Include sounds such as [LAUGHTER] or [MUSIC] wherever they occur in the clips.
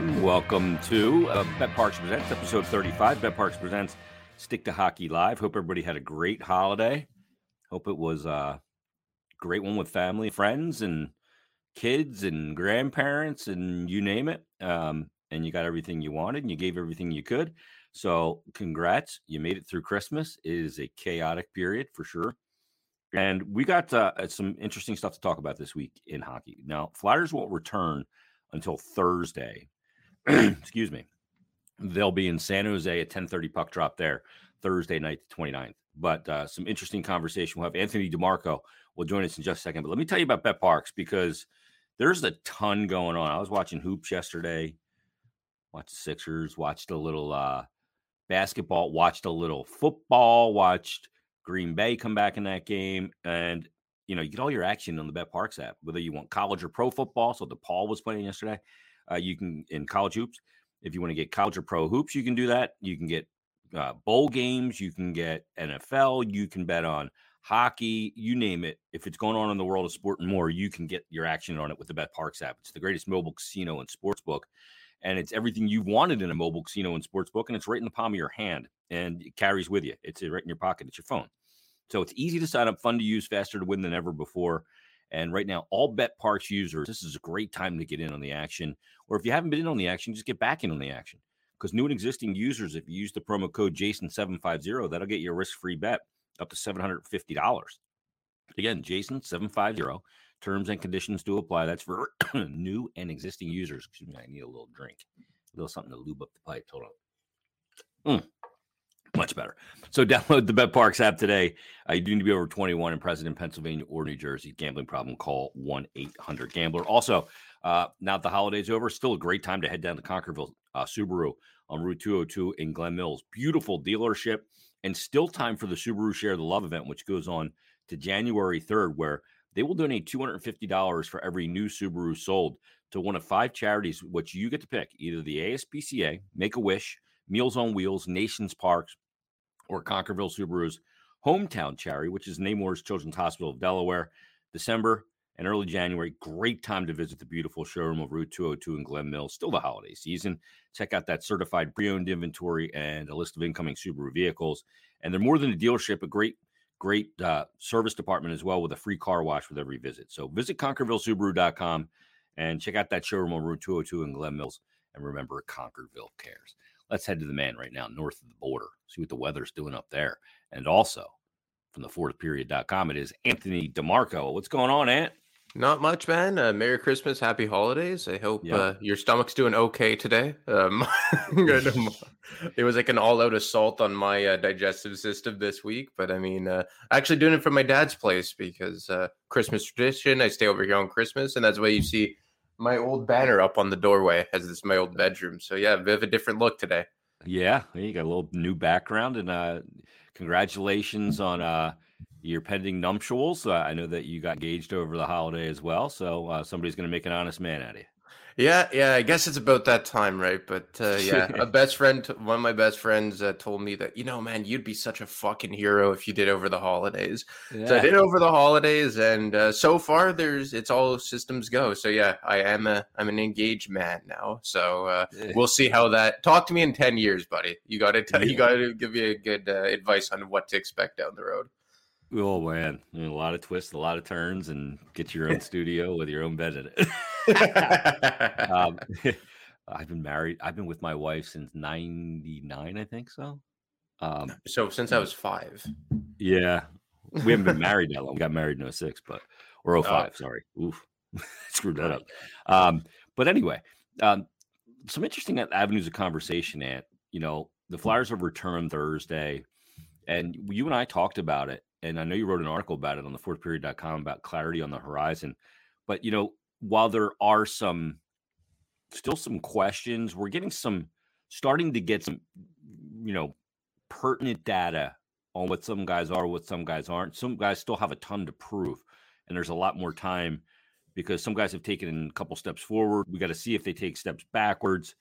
Welcome to uh, BetParx Presents, episode 35. BetParx Presents Stick to Hockey Live. Hope everybody had a great holiday. Hope it was a great one with family, friends, and kids, and grandparents, and you name it. Um, and you got everything you wanted, and you gave everything you could. So, congrats. You made it through Christmas. It is a chaotic period for sure. And we got uh, some interesting stuff to talk about this week in hockey. Now, Flyers won't return until Thursday. [CLEARS THROAT] Excuse me. They'll be in San Jose at 10:30 puck drop there Thursday night, the 29th. But uh, some interesting conversation. We'll have Anthony DeMarco will join us in just a second. But let me tell you about BetParx because there's a ton going on. I was watching hoops yesterday, watched the Sixers, watched a little uh, basketball, watched a little football, watched Green Bay come back in that game, and you know, you get all your action on the BetParx app, whether you want college or pro football. So DePaul was playing yesterday. Uh, you can in college hoops. If you want to get college or pro hoops, you can do that. You can get uh, bowl games. You can get NFL. You can bet on hockey. You name it. If it's going on in the world of sport and more, you can get your action on it with the BetParx app. It's the greatest mobile casino and sports book, and it's everything you've wanted in a mobile casino and sports book, and it's right in the palm of your hand, and it carries with you. It's right in your pocket. It's your phone. So it's easy to sign up, fun to use, faster to win than ever before. And right now, all BetParx users, this is a great time to get in on the action. Or if you haven't been in on the action, just get back in on the action. Because new and existing users, if you use the promo code Jason750, that'll get you a risk free bet up to $750. Again, Jason750. Terms and conditions do apply. That's for [CLEARS THROAT] new and existing users. Excuse me, I need a little drink, a little something to lube up the pipe. Hold on. Mm. Much better. So [LAUGHS] download the BetParx app today. Uh, you do need to be over 21 and present in Pennsylvania or New Jersey. Gambling problem, call 1-800-GAMBLER. Also, uh, now that the holiday's over, still a great time to head down to Concordville uh, Subaru on Route 202 in Glen Mills. Beautiful dealership and still time for the Subaru Share the Love event, which goes on to January 3rd, where they will donate $250 for every new Subaru sold to one of five charities, which you get to pick either the ASPCA, Make a Wish, Meals on Wheels, Nations Parks, or Concordville Subaru's hometown charity, which is Nemours Children's Hospital of Delaware. December and early January, great time to visit the beautiful showroom of Route 202 in Glen Mills. Still the holiday season. Check out that certified pre-owned inventory and a list of incoming Subaru vehicles. And they're more than a dealership, a great, great uh, service department as well with a free car wash with every visit. So visit ConcordvilleSubaru.com and check out that showroom on Route 202 in Glen Mills. And remember, Concordville cares. Let's head to the man right now, north of the border, see what the weather's doing up there. And also from the fourthperiod.com, it is Anthony DeMarco. What's going on, Ant? Not much, man. Uh, Merry Christmas, Happy Holidays. I hope yeah. uh, your stomach's doing okay today. Um, [LAUGHS] [LAUGHS] it was like an all-out assault on my uh, digestive system this week, but I mean, uh, actually doing it from my dad's place because uh, Christmas tradition. I stay over here on Christmas, and that's why you see my old banner up on the doorway as this my old bedroom. So yeah, bit of a different look today. Yeah, you got a little new background, and uh, congratulations on uh, your pending nuptials. Uh, I know that you got engaged over the holiday as well, so uh, somebody's going to make an honest man out of you. Yeah, yeah, I guess it's about that time, right? But uh, [LAUGHS] yeah, a best friend, one of my best friends, uh, told me that you know, man, you'd be such a fucking hero if you did over the holidays. Yeah. So I did over the holidays, and uh, so far, there's it's all systems go. So yeah, I am a I'm an engaged man now. So uh, we'll see how that. Talk to me in ten years, buddy. You got to yeah. you got to give me a good uh, advice on what to expect down the road. Oh man, a lot of twists, a lot of turns, and get your own [LAUGHS] studio with your own bed in it. [LAUGHS] [LAUGHS] um, I've been married. I've been with my wife since '99, I think so. Um, so since I was five. Yeah, we haven't been married that long. We got married in 06, but or 05, oh. sorry. Oof, screwed that up. Um, but anyway, um, some interesting avenues of conversation. At you know, the Flyers have returned Thursday, and you and I talked about it and I know you wrote an article about it on the fourthperiod.com about clarity on the horizon. But you know, while there are some still some questions, we're getting some starting to get some, you know, pertinent data on what some guys are, what some guys aren't. Some guys still have a ton to prove, and there's a lot more time because some guys have taken a couple steps forward. We got to see if they take steps backwards.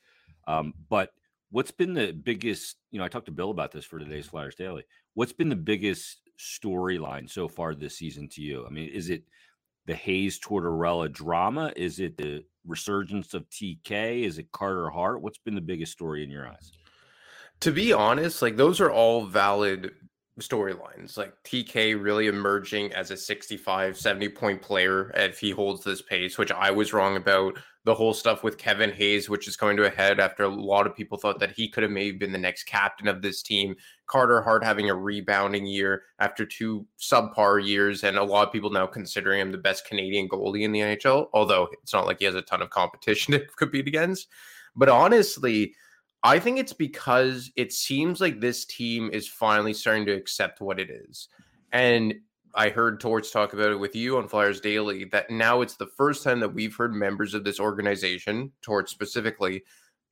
Um, but what's been the biggest? You know, I talked to Bill about this for today's Flyers Daily. What's been the biggest storyline so far this season to you? I mean, is it the Hayes Tortorella drama? Is it the resurgence of TK? Is it Carter Hart? What's been the biggest story in your eyes? To be honest, like those are all valid storylines. Like TK really emerging as a 65, 70 point player if he holds this pace, which I was wrong about. The whole stuff with Kevin Hayes, which is coming to a head after a lot of people thought that he could have maybe been the next captain of this team. Carter Hart having a rebounding year after two subpar years, and a lot of people now considering him the best Canadian goalie in the NHL, although it's not like he has a ton of competition [LAUGHS] to compete against. But honestly, I think it's because it seems like this team is finally starting to accept what it is. And I heard Torts talk about it with you on Flyers Daily that now it's the first time that we've heard members of this organization, Torts specifically,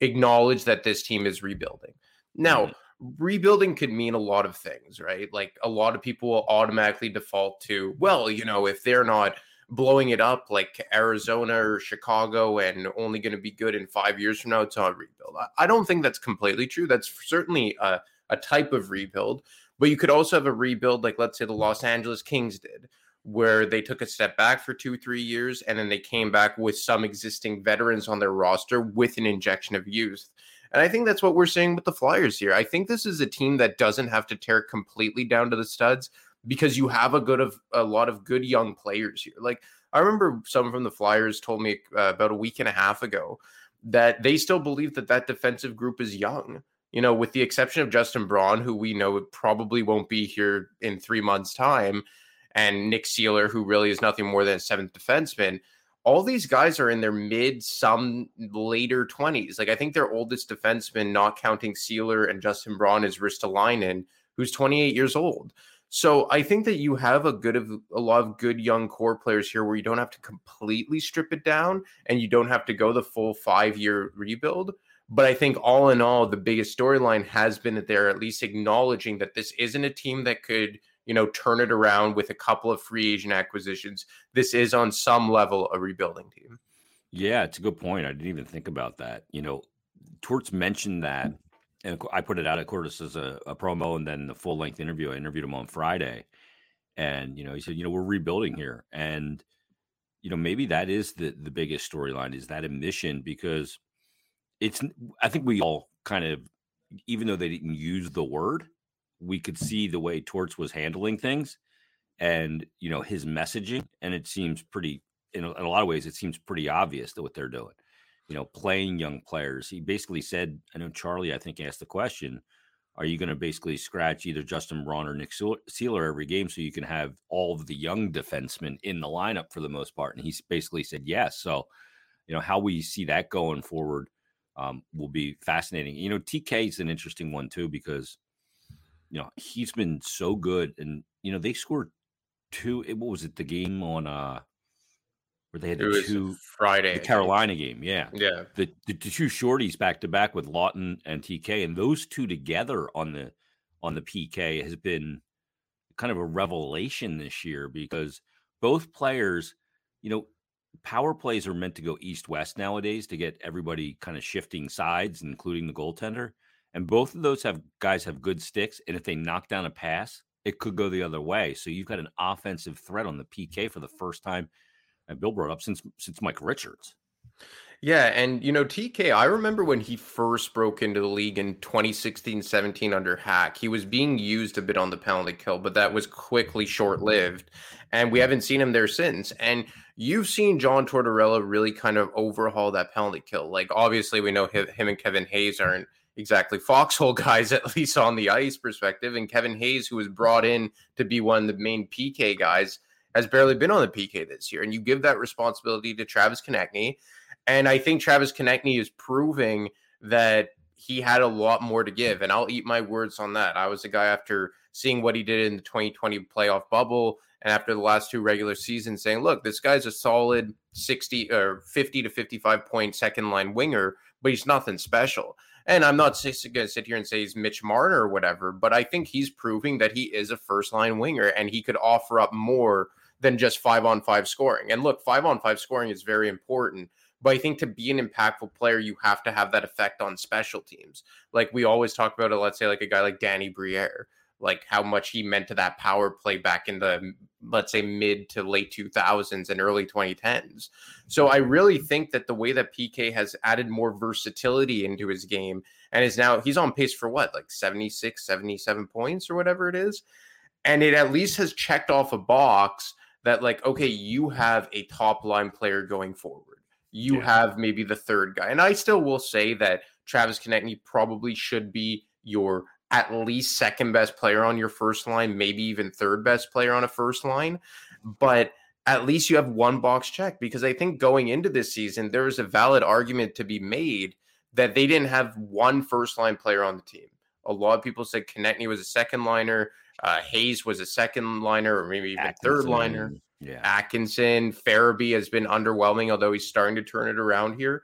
acknowledge that this team is rebuilding. Now, mm-hmm. Rebuilding could mean a lot of things, right? Like a lot of people will automatically default to, well, you know, if they're not blowing it up like Arizona or Chicago and only going to be good in five years from now, it's not rebuild. I don't think that's completely true. That's certainly a, a type of rebuild, but you could also have a rebuild like, let's say, the Los Angeles Kings did, where they took a step back for two, three years and then they came back with some existing veterans on their roster with an injection of youth. And I think that's what we're seeing with the Flyers here. I think this is a team that doesn't have to tear completely down to the studs because you have a good of a lot of good young players here. Like I remember someone from the Flyers told me uh, about a week and a half ago that they still believe that that defensive group is young. You know, with the exception of Justin Braun, who we know probably won't be here in three months' time, and Nick Seeler, who really is nothing more than a seventh defenseman. All these guys are in their mid, some later 20s. Like, I think their oldest defenseman, not counting Seeler and Justin Braun, is Ristolainen, who's 28 years old. So I think that you have a good of a lot of good young core players here where you don't have to completely strip it down and you don't have to go the full five year rebuild. But I think all in all, the biggest storyline has been that they're at least acknowledging that this isn't a team that could, you know, turn it around with a couple of free agent acquisitions. This is on some level a rebuilding team. Yeah, it's a good point. I didn't even think about that. You know, Torts mentioned that and I put it out at Curtis as a, a promo and then the full length interview. I interviewed him on Friday, and you know he said, you know, we're rebuilding here, and you know maybe that is the the biggest storyline is that admission because it's I think we all kind of even though they didn't use the word, we could see the way Torts was handling things, and you know his messaging, and it seems pretty in a, in a lot of ways it seems pretty obvious that what they're doing you know, playing young players. He basically said, I know Charlie, I think, asked the question, are you going to basically scratch either Justin Braun or Nick Seeler every game so you can have all of the young defensemen in the lineup for the most part? And he basically said yes. So, you know, how we see that going forward um, will be fascinating. You know, TK is an interesting one too because, you know, he's been so good. And, you know, they scored two, what was it, the game on, uh, where they had the two Friday the Carolina game. Yeah, yeah. The, the, the two shorties back to back with Laughton and TK, and those two together on the on the PK has been kind of a revelation this year because both players, you know, power plays are meant to go east west nowadays to get everybody kind of shifting sides, including the goaltender. And both of those have guys have good sticks, and if they knock down a pass, it could go the other way. So you've got an offensive threat on the PK for the first time and Bill brought up since since Mike Richards. Yeah, and you know, TK, I remember when he first broke into the league in 2016 17 under Hack, he was being used a bit on the penalty kill, but that was quickly short lived. And we haven't seen him there since. And you've seen John Tortorella really kind of overhaul that penalty kill. Like, obviously, we know him and Kevin Hayes aren't exactly foxhole [LAUGHS] guys, at least on the ice perspective. And Kevin Hayes, who was brought in to be one of the main PK guys, has barely been on the PK this year. And you give that responsibility to Travis Konecny. And I think Travis Konecny is proving that he had a lot more to give. And I'll eat my words on that. I was a guy after seeing what he did in the 2020 playoff bubble and after the last two regular seasons saying, look, this guy's a solid 60 or 50 to 55 point second line winger, but he's nothing special. And I'm not going to sit here and say he's Mitch Marner or whatever, but I think he's proving that he is a first line winger and he could offer up more than just five on five scoring. And look, five on five scoring is very important. But I think to be an impactful player, you have to have that effect on special teams. Like we always talk about it, let's say like a guy like Danny Briere. Like how much he meant to that power play back in the let's say mid to late 2000s and early 2010s. So I really think that the way that PK has added more versatility into his game and is now he's on pace for what like 76 77 points or whatever it is and it at least has checked off a box that like okay you have a top line player going forward you yeah. have maybe the third guy and i still will say that travis konecny probably should be your at least second best player on your first line maybe even third best player on a first line but at least you have one box check because i think going into this season there is a valid argument to be made that they didn't have one first line player on the team a lot of people said Konecny was a second liner uh, Hayes was a second liner or maybe even Atkinson. third liner. Yeah. Atkinson, Farabee has been underwhelming, although he's starting to turn it around here.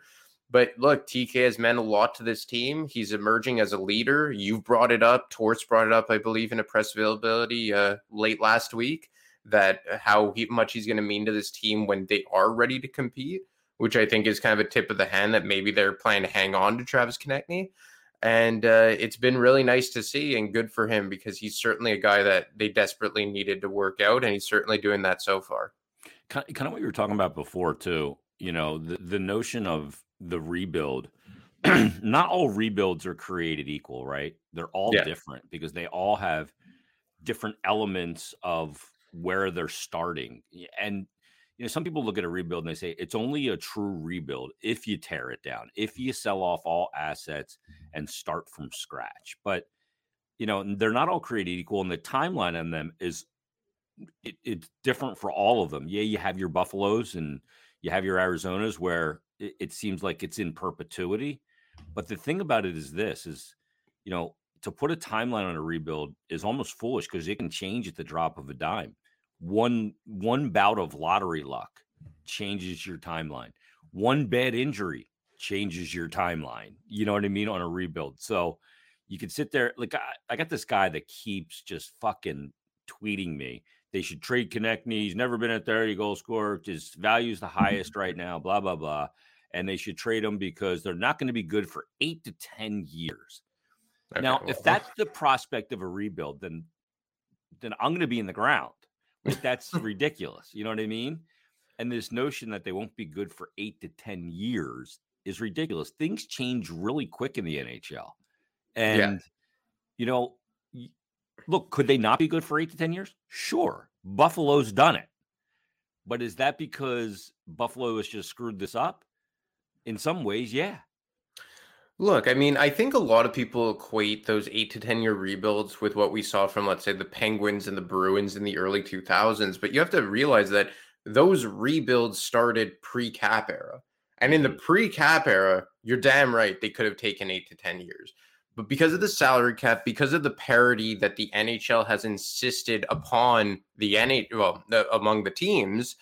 But look, TK has meant a lot to this team. He's emerging as a leader. You've brought it up. Torts brought it up, I believe, in a press availability uh, late last week that how he, much he's going to mean to this team when they are ready to compete, which I think is kind of a tip of the hand that maybe they're planning to hang on to Travis Konecny and uh, it's been really nice to see and good for him because he's certainly a guy that they desperately needed to work out, and he's certainly doing that so far. Kind of what you were talking about before too. You know, the the notion of the rebuild. [CLEARS THROAT] not all rebuilds are created equal, right? They're all yeah. different because they all have different elements of where they're starting. And you know, some people look at a rebuild and they say it's only a true rebuild if you tear it down, if you sell off all assets and start from scratch. But you know, they're not all created equal, and the timeline on them is it, it's different for all of them. Yeah, you have your Buffaloes and you have your Arizonas where it, it seems like it's in perpetuity. But the thing about it is this: is you know, to put a timeline on a rebuild is almost foolish because it can change at the drop of a dime one one bout of lottery luck changes your timeline. One bad injury changes your timeline. You know what I mean on a rebuild. So you can sit there like I, I got this guy that keeps just fucking tweeting me. They should trade Konecny. He's never been a 30 goal scorer. His value's the [LAUGHS] highest right now, blah, blah, blah. And they should trade him because they're not going to be good for eight to 10 years. Okay, now, well. if [LAUGHS] that's the prospect of a rebuild, then then I'm going to be in the ground. Like that's [LAUGHS] ridiculous. You know what I mean? And this notion that they won't be good for eight to 10 years is ridiculous. Things change really quick in the NHL. And, yeah. you know, look, could they not be good for eight to 10 years? Sure. Buffalo's done it. But is that because Buffalo has just screwed this up? In some ways, yeah. Look, I mean, I think a lot of people equate those eight to 10 year rebuilds with what we saw from, let's say, the Penguins and the Bruins in the early 2000s. But you have to realize that those rebuilds started pre cap era. And in the mm-hmm. pre cap era, you're damn right, they could have taken eight to 10 years. But because of the salary cap, because of the parity that the NHL has insisted upon the NHL, well, the, among the teams,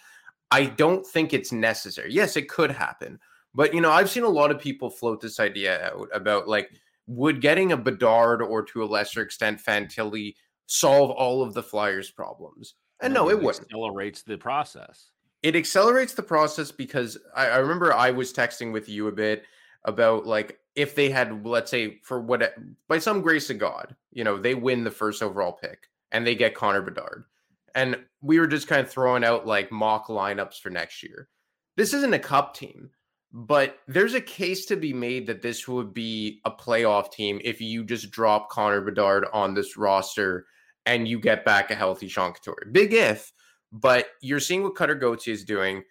I don't think it's necessary. Yes, it could happen. But you know, I've seen a lot of people float this idea out about like would getting a Bedard or to a lesser extent Fantilli solve all of the Flyers' problems? And no, it, wouldn't. Accelerates the process. It accelerates the process because I, I remember I was texting with you a bit about like if they had, let's say, for what by some grace of God, you know, they win the first overall pick and they get Connor Bedard. And we were just kind of throwing out like mock lineups for next year. This isn't a cup team. But there's a case to be made that this would be a playoff team if you just drop Connor Bedard on this roster and you get back a healthy Sean Couturier. Big if, but you're seeing what Cutter Gauthier is doing.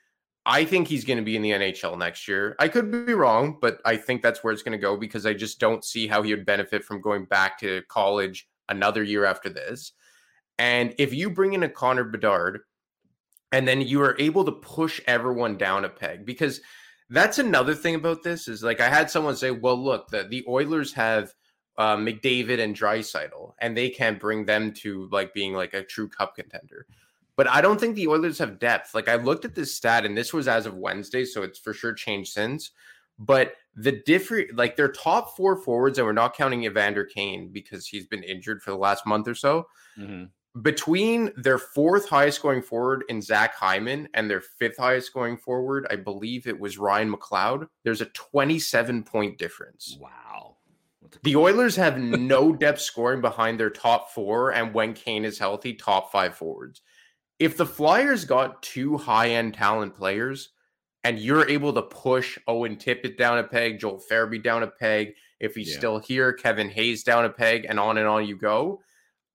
I think he's going to be in the NHL next year. I could be wrong, but I think that's where it's going to go because I just don't see how he would benefit from going back to college another year after this. And if you bring in a Connor Bedard and then you are able to push everyone down a peg because – that's another thing about this is like I had someone say, well, look, the, the Oilers have uh, McDavid and Draisaitl, and they can't bring them to like being like a true cup contender. But I don't think the Oilers have depth. Like I looked at this stat, and this was as of Wednesday, so it's for sure changed since. But the different, like their top four forwards, and we're not counting Evander Kane because he's been injured for the last month or so. Mm-hmm between their fourth highest scoring forward in Zach Hyman and their fifth highest scoring forward, I believe it was Ryan McLeod, there's a 27 point difference. Wow. The Oilers have no [LAUGHS] depth scoring behind their top four, and when Kane is healthy, top five forwards. If the Flyers got two high end talent players, and you're able to push Owen Tippett down a peg, Joel Farabee down a peg, if he's yeah. still here, Kevin Hayes down a peg, and on and on you go.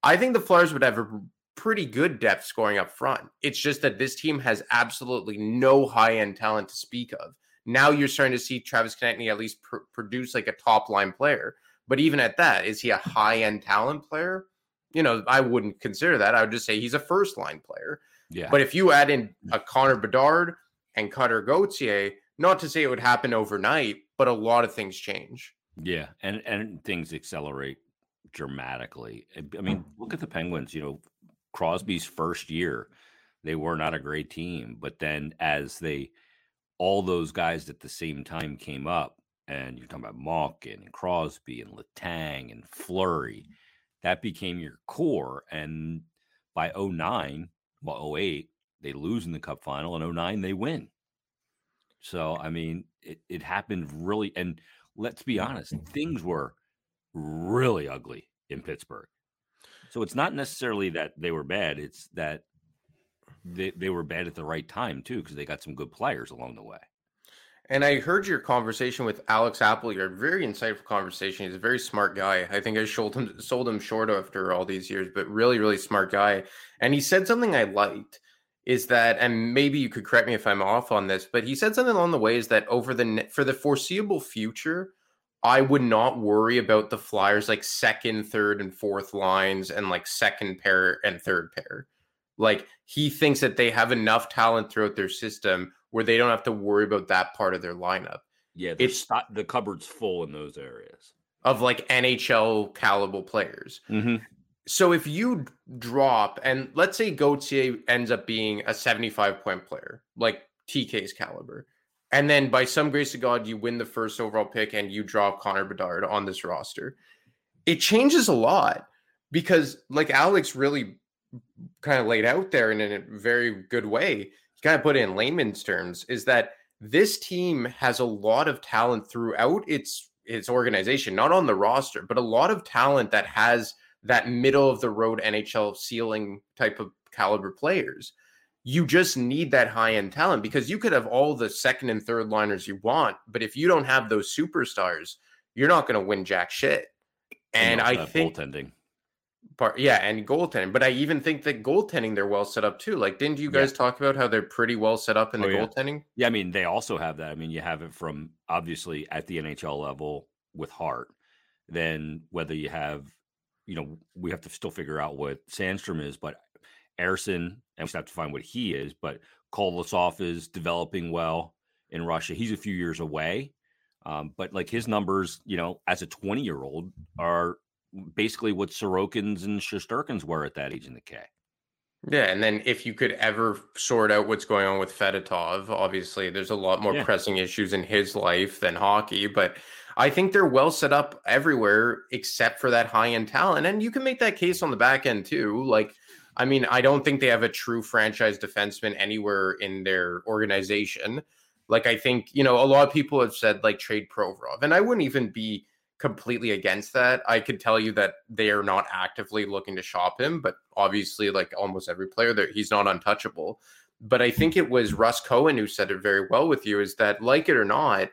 I think the Flyers would have a pretty good depth scoring up front. It's just that this team has absolutely no high end talent to speak of. Now you're starting to see Travis Konecny at least pr- produce like a top line player. But even at that, is he a high end talent player? You know, I wouldn't consider that. I would just say he's a first line player. Yeah. But if you add in mm. a Connor Bedard and Cutter Gauthier, not to say it would happen overnight, but a lot of things change. Yeah, and and things accelerate dramatically. I mean, look at the Penguins. You know, Crosby's first year, they were not a great team, but then as they all those guys at the same time came up, and you're talking about Malkin and Crosby and Letang and Fleury, mm-hmm. that became your core. And by 09, well, 08, they lose in the cup final, and 09, they win. So, I mean, it, it happened really, and let's be honest, mm-hmm. things were really ugly in Pittsburgh. So it's not necessarily that they were bad, it's that they, they were bad at the right time too, because they got some good players along the way. And I heard your conversation with Alex Apple. A very insightful conversation. He's a very smart guy. I think I sold him sold him short after all these years, but really, really smart guy. And he said something I liked is that, and maybe you could correct me if I'm off on this, but he said something along the way is that over the for the foreseeable future, I would not worry about the Flyers like second, third, and fourth lines and like second pair and third pair. Like he thinks that they have enough talent throughout their system where they don't have to worry about that part of their lineup. Yeah, it's the cupboard's full in those areas of like NHL caliber players. Mm-hmm. So if you drop and let's say Gauthier ends up being a 75 point player, like TK's caliber, and then by some grace of God, you win the first overall pick and you drop Connor Bedard on this roster, it changes a lot because, like Alex really kind of laid out there in a very good way kind of put it in layman's terms is that this team has a lot of talent throughout its its organization, not on the roster, but a lot of talent that has that middle of the road NHL ceiling type of caliber players. You just need that high end talent because you could have all the second and third liners you want, but if you don't have those superstars, you're not going to win jack shit. And I think goaltending part. Yeah, and goaltending. But I even think that goaltending they're well set up too. Like, didn't you guys yeah. talk about how they're pretty well set up in the oh, yeah. goaltending? Yeah, I mean they also have that. I mean you have it from obviously at the NHL level with Hart. Then whether you have, you know, we have to still figure out what Sandstrom is, but Ersson, and we have to find what he is. But Kolosov is developing well in Russia. He's a few years away. Um, but like his numbers, you know, as a 20 year old are basically what Sorokins and Shesterkins were at that age in the K. Yeah, and then if you could ever sort out what's going on with Fedotov, obviously there's a lot more yeah. pressing issues in his life than hockey, but I think they're well set up everywhere except for that high end talent. And you can make that case on the back end too. Like, I mean, I don't think they have a true franchise defenseman anywhere in their organization. Like, I think, you know, a lot of people have said like trade Provorov, and I wouldn't even be completely against that. I could tell you that they are not actively looking to shop him, but obviously, like almost every player, there he's not untouchable. But I think it was Russ Cohen who said it very well with you: is that like it or not,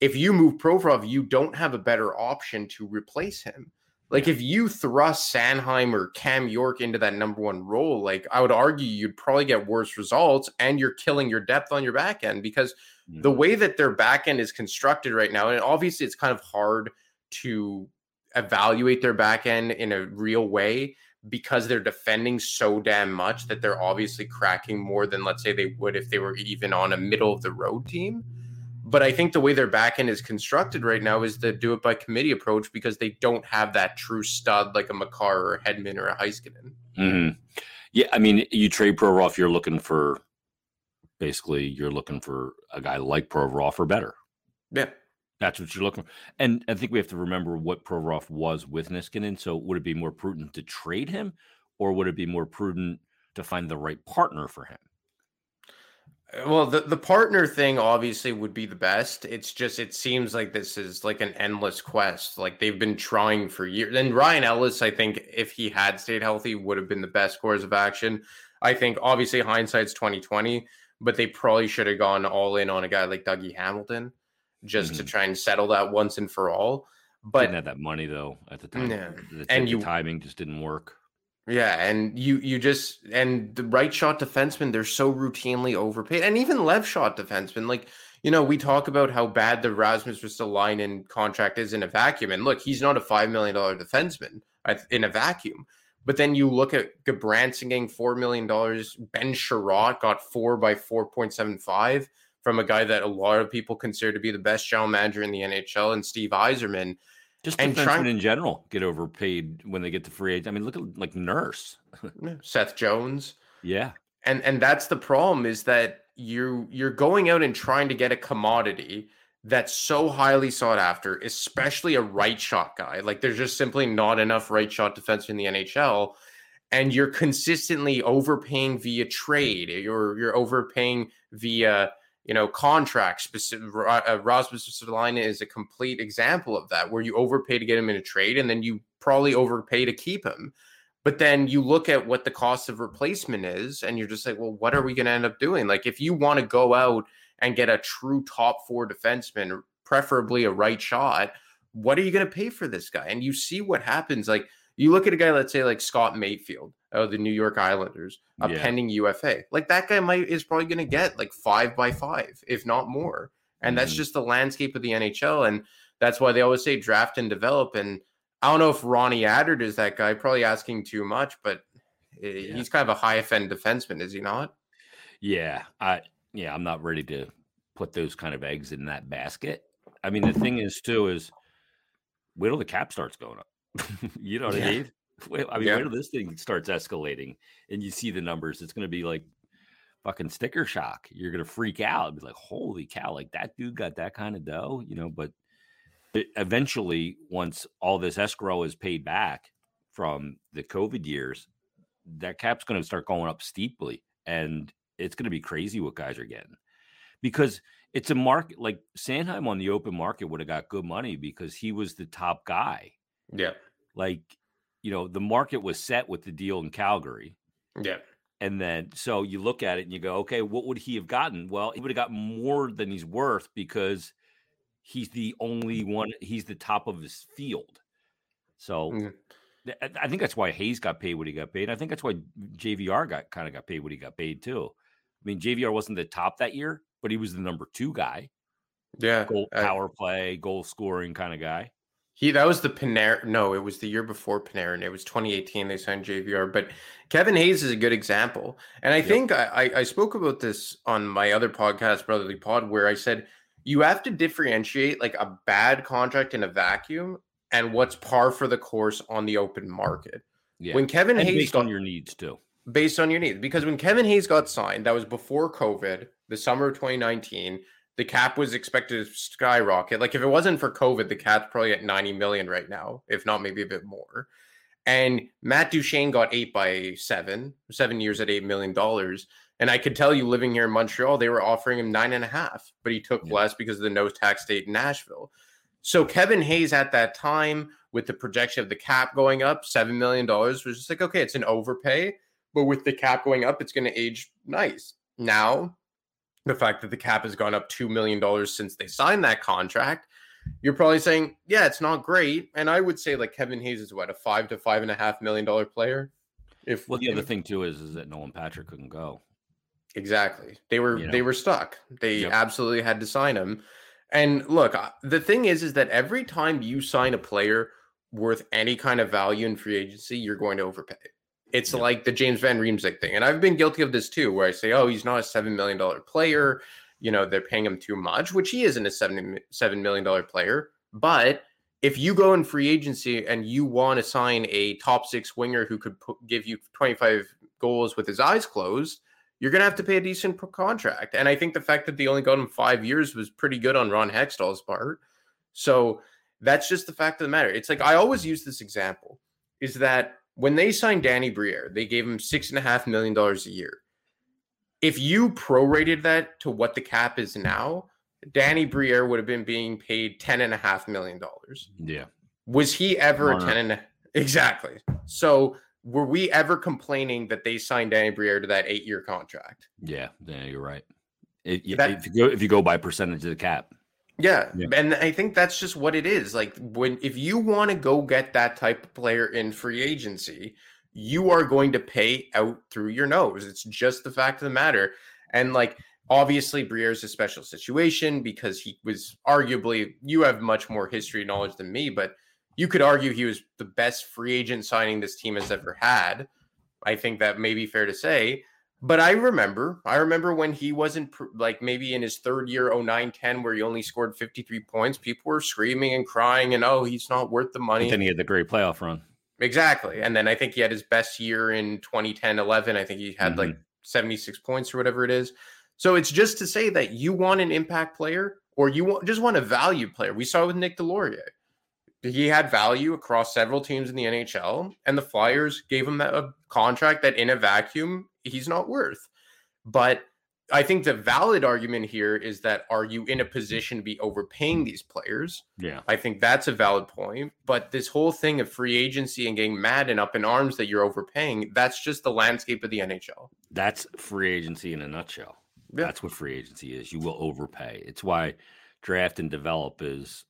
if you move Provorov, you don't have a better option to replace him. Like if you thrust Sanheim or Cam York into that number one role, like I would argue you'd probably get worse results and you're killing your depth on your back end because mm-hmm. the way that their back end is constructed right now, and obviously it's kind of hard to evaluate their back end in a real way because they're defending so damn much that they're obviously cracking more than let's say they would if they were even on a middle of the road team. But I think the way their back end is constructed right now is the do it by committee approach because they don't have that true stud like a Makar or a Hedman or a Heiskanen. Mm-hmm. Yeah, I mean, you trade Provorov, you're looking for basically you're looking for a guy like Provorov or better. Yeah. That's what you're looking for. And I think we have to remember what Provorov was with Niskanen. So would it be more prudent to trade him or would it be more prudent to find the right partner for him? Well, the, the partner thing obviously would be the best. It's just it seems like this is like an endless quest. Like they've been trying for years. And Ryan Ellis, I think, if he had stayed healthy, would have been the best course of action. I think obviously hindsight's twenty twenty, but they probably should have gone all in on a guy like Dougie Hamilton just mm-hmm. to try and settle that once and for all. But didn't have that money though at the time. Yeah. The, and you, timing just didn't work. Yeah, and you you just and the right shot defensemen they're so routinely overpaid, and even left shot defensemen like you know we talk about how bad the Rasmus Ristolainen contract is in a vacuum, and look, he's not a five million dollar defenseman in a vacuum. But then you look at Gudbranson getting four million dollars. Ben Chiarot got four by four point seven five from a guy that a lot of people consider to be the best general manager in the NHL, and Steve Yzerman. Just and trying, in general get overpaid when they get to free agent. I mean, look at like Nurse, [LAUGHS] Seth Jones. Yeah, and and that's the problem is that you you're going out and trying to get a commodity that's so highly sought after, especially a right shot guy. Like there's just simply not enough right shot defense in the NHL. And you're consistently overpaying via trade. You're you're overpaying via you know, contract specific. Uh, Rasmus Ristolainen is a complete example of that, where you overpay to get him in a trade, and then you probably overpay to keep him. But then you look at what the cost of replacement is, and you're just like, well, what are we going to end up doing? Like, if you want to go out and get a true top four defenseman, preferably a right shot, what are you going to pay for this guy? And you see what happens. Like, you look at a guy, let's say like Scott Mayfield of the New York Islanders, a yeah. pending UFA. Like that guy might is probably going to get like five by five, if not more. And mm-hmm. that's just the landscape of the NHL. And that's why they always say draft and develop. And I don't know if Ronnie Attard is that guy, probably asking too much, but yeah. he's kind of a high end defenseman, is he not? Yeah. I yeah, I'm not ready to put those kind of eggs in that basket. I mean, the thing is too is wait till the cap starts going up. [LAUGHS] you know what yeah. I mean? I mean, yeah. wait this thing starts escalating and you see the numbers. It's going to be like fucking sticker shock. You're going to freak out. Be like, holy cow! Like that dude got that kind of dough, you know. But eventually, once all this escrow is paid back from the COVID years, that cap's going to start going up steeply, and it's going to be crazy what guys are getting because it's a market like Sanheim on the open market would have got good money because he was the top guy. Yeah like you know the market was set with the deal in Calgary. Yeah. And then so you look at it and you go, okay, what would he have gotten? Well, he would have got more than he's worth because he's the only one, he's the top of his field. So mm I think that's why Hayes got paid what he got paid. I think that's why JVR got kind of got paid what he got paid too. I mean, JVR wasn't the top that year, but he was the number two guy. Yeah. Goal, power play, goal scoring kind of guy. He that was the Panarin. No, it was the year before Panarin. And it was 2018. They signed JVR, but Kevin Hayes is a good example. And I yep. think I, I spoke about this on my other podcast, Brotherly Pod, where I said you have to differentiate like a bad contract in a vacuum and what's par for the course on the open market. Yeah. When Kevin and Hayes based got, on your needs too. Based on your needs, because when Kevin Hayes got signed, that was before COVID, the summer of 2019 the cap was expected to skyrocket. Like if it wasn't for COVID, the cap's probably at 90 million right now, if not maybe a bit more. And Matt Duchene got eight by seven, seven years at eight million dollars. And I could tell you living here in Montreal, they were offering him nine and a half, but he took yeah. less because of the no tax state in Nashville. So Kevin Hayes at that time, with the projection of the cap going up, seven million dollars was just like, okay, it's an overpay, but with the cap going up, it's going to age nice. Now the fact that the cap has gone up $2 million since they signed that contract, you're probably saying, yeah, it's not great. And I would say like Kevin Hayes is what a five to five and a half million dollar player. If well, the other thing too is is that Nolan Patrick couldn't go. Exactly. They were you know? they were stuck. They yep. absolutely had to sign him. And look, uh, the thing is, is that every time you sign a player worth any kind of value in free agency, you're going to overpay. It's yeah. like the James Van Riemsdyk thing. And I've been guilty of this too, where I say, oh, he's not a $7 million player. You know, they're paying him too much, which he isn't a 7, $7 million player. But if you go in free agency and you want to sign a top six winger who could put, give you 25 goals with his eyes closed, you're going to have to pay a decent contract. And I think the fact that they only got him five years was pretty good on Ron Hextall's part. So that's just the fact of the matter. It's like I always use this example is that when they signed Danny Briere, they gave him six and a half million dollars a year. if you prorated that to what the cap is now, Danny Briere would have been being paid ten and a half million dollars. Yeah. Was he ever a ten and exactly? So were we ever complaining that they signed Danny Briere to that eight year contract? Yeah, yeah, you're right. It, that, if you go if you go by percentage of the cap. Yeah. yeah. And I think that's just what it is. Like when if you want to go get that type of player in free agency, you are going to pay out through your nose. It's just the fact of the matter. And like obviously Briere is a special situation because he was arguably you have much more history knowledge than me, but you could argue he was the best free agent signing this team has ever had. I think that may be fair to say. But I remember, I remember when he wasn't like maybe in his third year, 09 10, where he only scored 53 points, people were screaming and crying, and oh, he's not worth the money. But then he had the great playoff run. Exactly. And then I think he had his best year in 2010 11. I think he had mm-hmm. like 76 points or whatever it is. So it's just to say that you want an impact player or you want, just want a value player. We saw with Nick Deslauriers. He had value across several teams in the NHL, and the Flyers gave him a contract that in a vacuum he's not worth. But I think the valid argument here is that are you in a position to be overpaying these players? Yeah. I think that's a valid point. But this whole thing of free agency and getting mad and up in arms that you're overpaying, that's just the landscape of the NHL. That's free agency in a nutshell. Yeah. That's what free agency is. You will overpay. It's why draft and develop is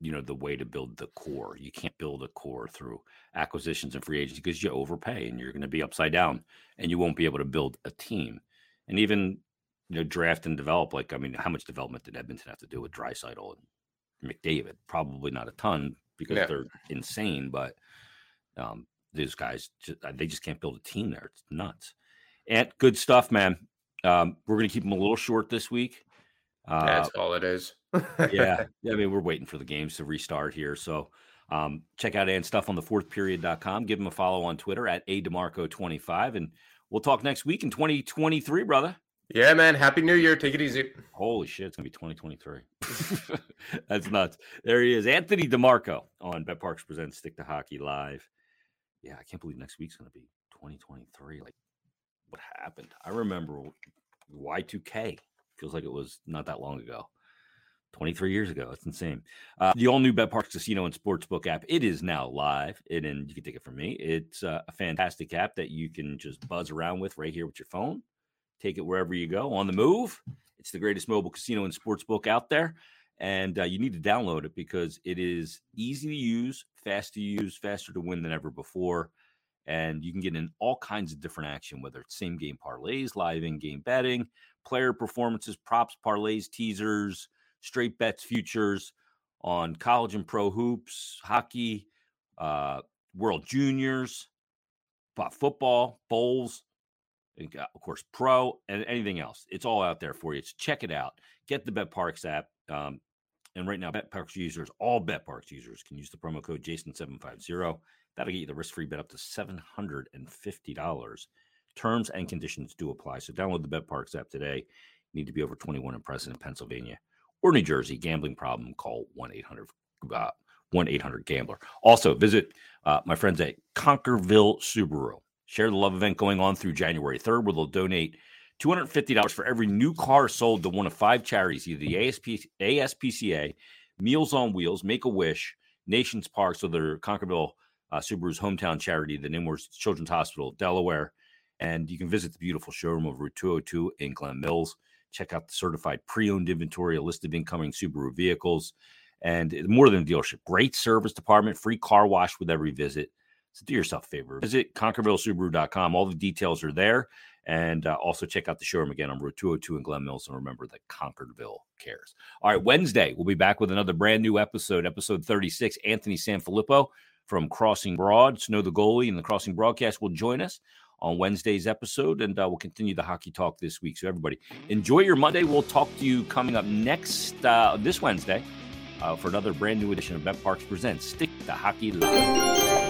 you know the way to build the core. You can't build a core through acquisitions and free agency because you overpay and you're going to be upside down and you won't be able to build a team. And even you know draft and develop. Like I mean, how much development did Edmonton have to do with Draisaitl and McDavid? Probably not a ton because yeah. they're insane, but um, these guys just, uh, they just can't build a team there. It's nuts. And good stuff, man. Um, we're going to keep them a little short this week. Uh, That's all it is. Yeah. [LAUGHS] yeah. I mean, we're waiting for the games to restart here. So um, check out and stuff on the fourth period.com. Give him a follow on Twitter at a DeMarco25. And we'll talk next week in 2023, brother. Yeah, man. Happy New Year. Take it easy. Holy shit. It's going to be 2023. [LAUGHS] That's nuts. There he is. Anthony DeMarco on BetParx Presents Stick to Hockey Live. Yeah, I can't believe next week's going to be 2023. Like, what happened? I remember Y2K. Feels like it was not that long ago. 23 years ago. It's insane. Uh, the all new BetParx Casino and Sportsbook app. It is now live, it, and you can take it from me. It's uh, a fantastic app that you can just buzz around with right here with your phone. Take it wherever you go on the move. It's the greatest mobile casino and sportsbook out there, and uh, you need to download it because it is easy to use, fast to use, faster to win than ever before. And you can get in all kinds of different action, whether it's same game parlays, live in game betting, player performances, props, parlays, teasers, straight bets, futures on college and pro hoops, hockey, uh, World Juniors, football, bowls, and of course, pro and anything else. It's all out there for you. So check it out. Get the BetParx app. Um, and right now, BetParx users, all BetParx users, can use the promo code Jason750. That'll get you the risk free bet up to $750. Terms and conditions do apply. So download the BetParx app today. You need to be over 21 and present in Pennsylvania or New Jersey. Gambling problem, call 1 800 uh, 1 800 Gambler. Also, visit uh, my friends at Concordville Subaru. Share the love event going on through January 3rd, where they'll donate $250 for every new car sold to one of five charities either the ASP, ASPCA, Meals on Wheels, Make a Wish, Nations Park, so their Concordville uh, Subaru's hometown charity, the Nemours Children's Hospital, Delaware. And you can visit the beautiful showroom of Route 202 in Glen Mills. Check out the certified pre owned inventory, a list of incoming Subaru vehicles, and more than a dealership. Great service department, free car wash with every visit. So do yourself a favor. Visit ConcordvilleSubaru.com. All the details are there. And uh, also check out the showroom again on Route 202 in Glen Mills. And remember that Concordville cares. All right, Wednesday, we'll be back with another brand new episode, episode 36. Anthony Sanfilippo from Crossing Broad, Snow the Goalie, and the Crossing Broadcast will join us on Wednesday's episode, and uh, we'll continue the hockey talk this week. So, everybody, enjoy your Monday. We'll talk to you coming up next uh, this Wednesday uh, for another brand new edition of BetParx Presents Stick the Hockey Live.